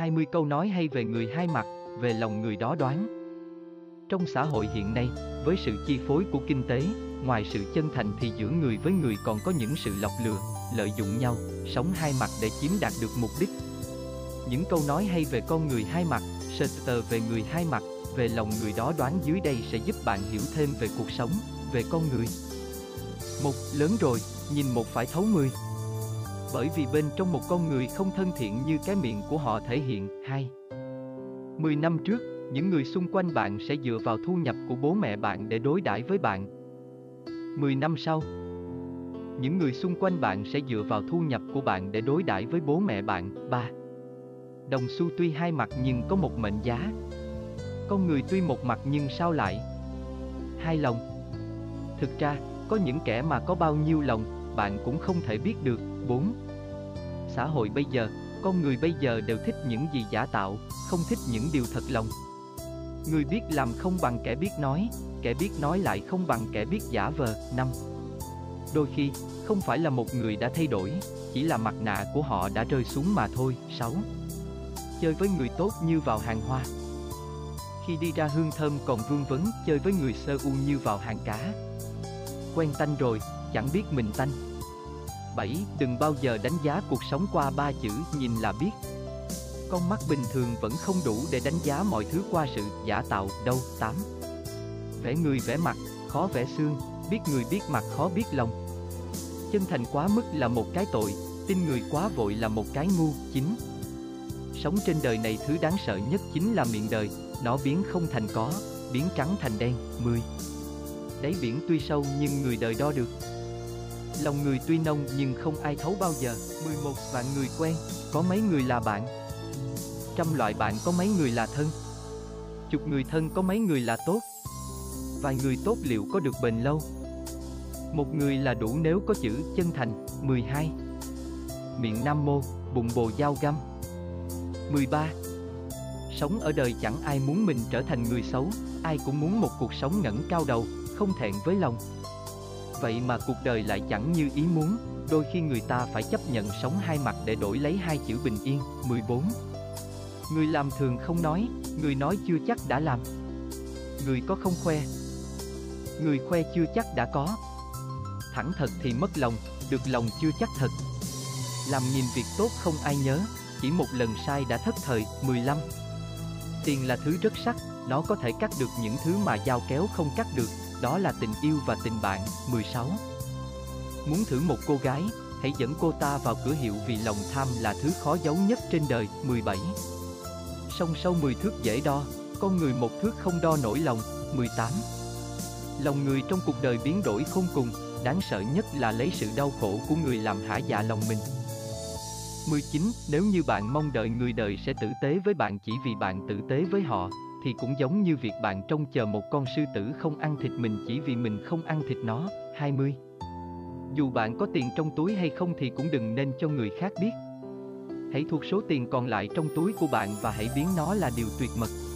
20 câu nói hay về người hai mặt, về lòng người đó đoán. Trong xã hội hiện nay, với sự chi phối của kinh tế, ngoài sự chân thành thì giữa người với người còn có những sự lọc lừa, lợi dụng nhau, sống hai mặt để chiếm đạt được mục đích. Những câu nói hay về con người hai mặt, Shakespeare về người hai mặt, về lòng người đó đoán dưới đây sẽ giúp bạn hiểu thêm về cuộc sống, về con người. Một, lớn rồi, nhìn một phải thấu mười. Bởi vì bên trong một con người không thân thiện như cái miệng của họ thể hiện. Hai. Mười năm trước, những người xung quanh bạn sẽ dựa vào thu nhập của bố mẹ bạn để đối đãi với bạn. Mười năm sau, những người xung quanh bạn sẽ dựa vào thu nhập của bạn để đối đãi với bố mẹ bạn. Ba. Đồng xu tuy hai mặt nhưng có một mệnh giá. Con người tuy một mặt nhưng sao lại? Hai lòng. Thực ra, có những kẻ mà có bao nhiêu lòng, bạn cũng không thể biết được. 4. Xã hội bây giờ, con người bây giờ đều thích những gì giả tạo, không thích những điều thật lòng. Người biết làm không bằng kẻ biết nói, kẻ biết nói lại không bằng kẻ biết giả vờ. Năm. Đôi khi, không phải là một người đã thay đổi, chỉ là mặt nạ của họ đã rơi xuống mà thôi. 6. Chơi với người tốt như vào hàng hoa. Khi đi ra hương thơm còn vương vấn, chơi với người sơ u như vào hàng cá. Quen tanh rồi, chẳng biết mình tanh. 7. Đừng bao giờ đánh giá cuộc sống qua ba chữ nhìn là biết. Con mắt bình thường vẫn không đủ để đánh giá mọi thứ qua sự giả tạo đâu. 8. Vẽ người vẽ mặt, khó vẽ xương, biết người biết mặt khó biết lòng. Chân thành quá mức là một cái tội, tin người quá vội là một cái ngu. 9. Sống trên đời này thứ đáng sợ nhất chính là miệng đời, nó biến không thành có, biến trắng thành đen. 10. Đáy biển tuy sâu nhưng người đời đo được. Lòng người tuy nông nhưng không ai thấu bao giờ. 11 vạn người quen, có mấy người là bạn? Trăm loại bạn có mấy người là thân? Chục người thân có mấy người là tốt? Vài người tốt liệu có được bền lâu? Một người là đủ nếu có chữ chân thành. 12. Miệng Nam Mô, bụng bồ dao găm. 13. Sống ở đời chẳng ai muốn mình trở thành người xấu, ai cũng muốn một cuộc sống ngẩng cao đầu, không thẹn với lòng. Vậy mà cuộc đời lại chẳng như ý muốn, đôi khi người ta phải chấp nhận sống hai mặt để đổi lấy hai chữ bình yên. 14. Người làm thường không nói, người nói chưa chắc đã làm. Người có không khoe. Người khoe chưa chắc đã có. Thẳng thật thì mất lòng, được lòng chưa chắc thật. Làm nhìn việc tốt không ai nhớ, chỉ một lần sai đã thất thời. 15. Tiền là thứ rất sắc, nó có thể cắt được những thứ mà dao kéo không cắt được, đó là tình yêu và tình bạn. 16. Muốn thử một cô gái, hãy dẫn cô ta vào cửa hiệu vì lòng tham là thứ khó giấu nhất trên đời. 17. Sông sâu 10 thước dễ đo, con người một thước không đo nổi lòng. 18. Lòng người trong cuộc đời biến đổi không cùng, đáng sợ nhất là lấy sự đau khổ của người làm hả dạ lòng mình. 19. Nếu như bạn mong đợi người đời sẽ tử tế với bạn chỉ vì bạn tử tế với họ, thì cũng giống như việc bạn trông chờ một con sư tử không ăn thịt mình chỉ vì mình không ăn thịt nó. 20. Dù bạn có tiền trong túi hay không thì cũng đừng nên cho người khác biết. Hãy thuộc số tiền còn lại trong túi của bạn và hãy biến nó là điều tuyệt mật.